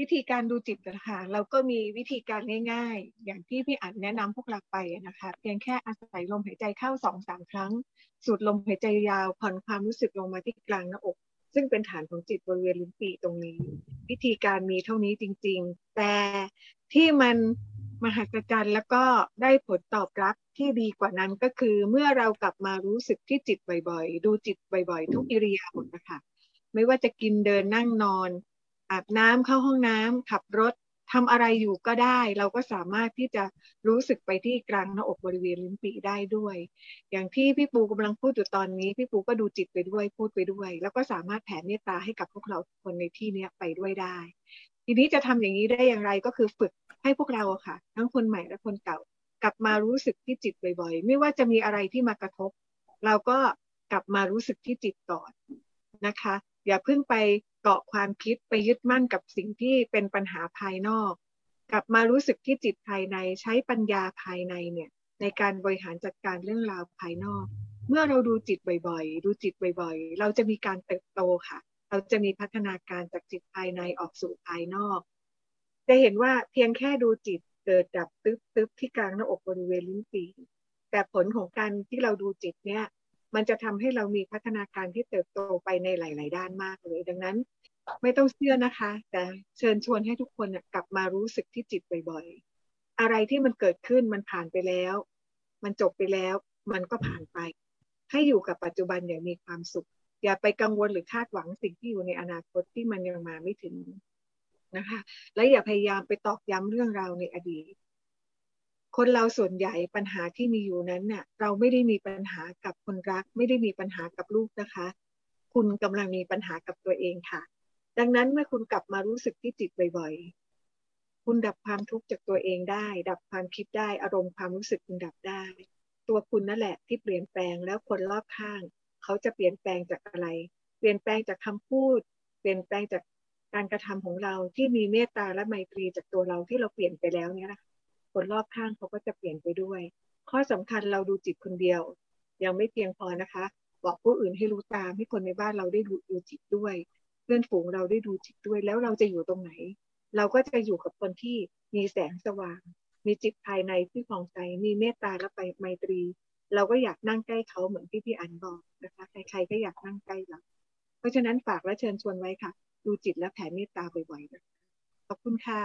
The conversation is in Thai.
วิธีการดูจิตนะคะเราก็มีวิธีการง่าย ๆ อย่างที่พี่อันแนะนำพวกเราไปนะคะ เพียงแค่อาศัยลมหายใจเข้าสองสามครั้ง สูดลมหายใจยาวผ่อนความรู้สึกลงมาที่กลางหน้าอก ซึ่งเป็นฐานของจิตบริเวณลิ้นปีตรงนี้ วิธีการมีเท่านี้จริง ๆ แต่ที่มันมหัศจรรย์แล้วก็ได้ผลตอบรับที่ดีกว่านั้นก็คือ เมื่อเรากลับมารู้สึกที่จิตบ่อยๆ ดูจิตบ่อยๆ ทุกอิริยาบถนะคะไม่ว่าจะกินเดินนั่งนอน อาบน้ำเข้าห้องน้ำขับรถทำอะไรอยู่ก็ได้ เราก็สามารถที่จะรู้สึกไปที่กลางหน้าอกบริเวณลิ้นปีได้ด้วย อย่างที่พี่ปูกำลังพูดอยู่ตอนนี้ พี่ปูก็ดูจิตไปด้วยพูดไปด้วย แล้วก็สามารถแผ่เมตตาให้กับพวกเราคนในที่นี้ไปด้วยได้ ทีนี้จะทำอย่างนี้ได้อย่างไรก็คือฝึกให้พวกเราค่ะ ทั้งคนใหม่และคนเก่า กลับมารู้สึกที่จิตบ่อยๆ ไม่ว่าจะมีอะไรที่มากระทบ เราก็กลับมารู้สึกที่จิตก่อนนะคะ อย่าเพิ่งไป เกาะความคิดไปยึดมั่นกับสิ่งที่เป็นปัญหาภายนอก กลับมารู้สึกที่จิตภายในใช้ปัญญาภายในเนี่ยในการบริหารจัดการเรื่องราวภายนอก เมื่อเราดูจิตบ่อยๆ ดูจิตบ่อยๆ เราจะมีการเติบโตค่ะ เราจะมีพัฒนาการจากจิตภายในออกสู่ภายนอก จะเห็นว่าเพียงแค่ดูจิตเกิดดับตึ๊บตึ๊บที่กลางหน้าอกบริเวณลิ้นปีแต่ผลของการที่เราดูจิตเนี่ย มันจะทำให้เรามีพัฒนาการที่เติบโตไปในหลาย ๆ ด้านมากเลย ดังนั้น ไม่ต้องเชื่อนะคะ แต่เชิญชวนให้ทุกคนกลับมารู้สึกที่จิตบ่อย ๆ อะไรที่มันเกิดขึ้นมันผ่านไปแล้ว มันจบไปแล้ว มันก็ผ่านไป ให้อยู่กับปัจจุบันอย่างมีความสุข อย่าไปกังวลหรือคาดหวังสิ่งที่อยู่ในอนาคตที่มันยังมาไม่ถึงนะคะ และอย่าพยายามไปตอกย้ำเรื่องราวในอดีต คนเราส่วนใหญ่ปัญหาที่มีอยู่นั้นเนี่ยเราไม่ได้มีปัญหากับคนรัก ไม่ได้มีปัญหากับลูกนะคะ คุณกำลังมีปัญหากับตัวเองค่ะ ดังนั้นเมื่อคุณกลับมารู้สึกที่จิตบ่อยๆ คุณดับความทุกข์จากตัวเองได้ ดับความคิดได้อารมณ์ความรู้สึกคุณดับได้ ตัวคุณนั่นแหละที่เปลี่ยนแปลงแล้วคนรอบข้าง เขาจะเปลี่ยนแปลงจากอะไร เปลี่ยนแปลงจากคำพูด เปลี่ยนแปลงจากการกระทำของเราที่มีเมตตาและไมตรีจากตัวเราที่เราเปลี่ยนไปแล้วเนี่ยนะคะ คนรอบข้างเขาก็จะเปลี่ยนไปด้วย ข้อสำคัญเราดูจิตคนเดียว ยังไม่เพียงพอนะคะ บอกผู้อื่นให้รู้ตามให้คนในบ้านเราได้ดูดูจิตด้วย เพื่อนฝูงเราได้ดูจิตด้วย แล้วเราจะอยู่ตรงไหน เราก็จะอยู่กับคนที่มีแสงสว่าง มีจิตภายในที่ผ่องใสมีเมตตาและไปไมตรี เราก็อยากนั่งใกล้เขาเหมือนที่พี่อันบอกนะคะใครๆก็อยากนั่งใกล้เราเพราะฉะนั้นฝากและเชิญชวนไว้ค่ะ ดูจิตและแผ่เมตตาบ่อยๆขอบคุณค่ะ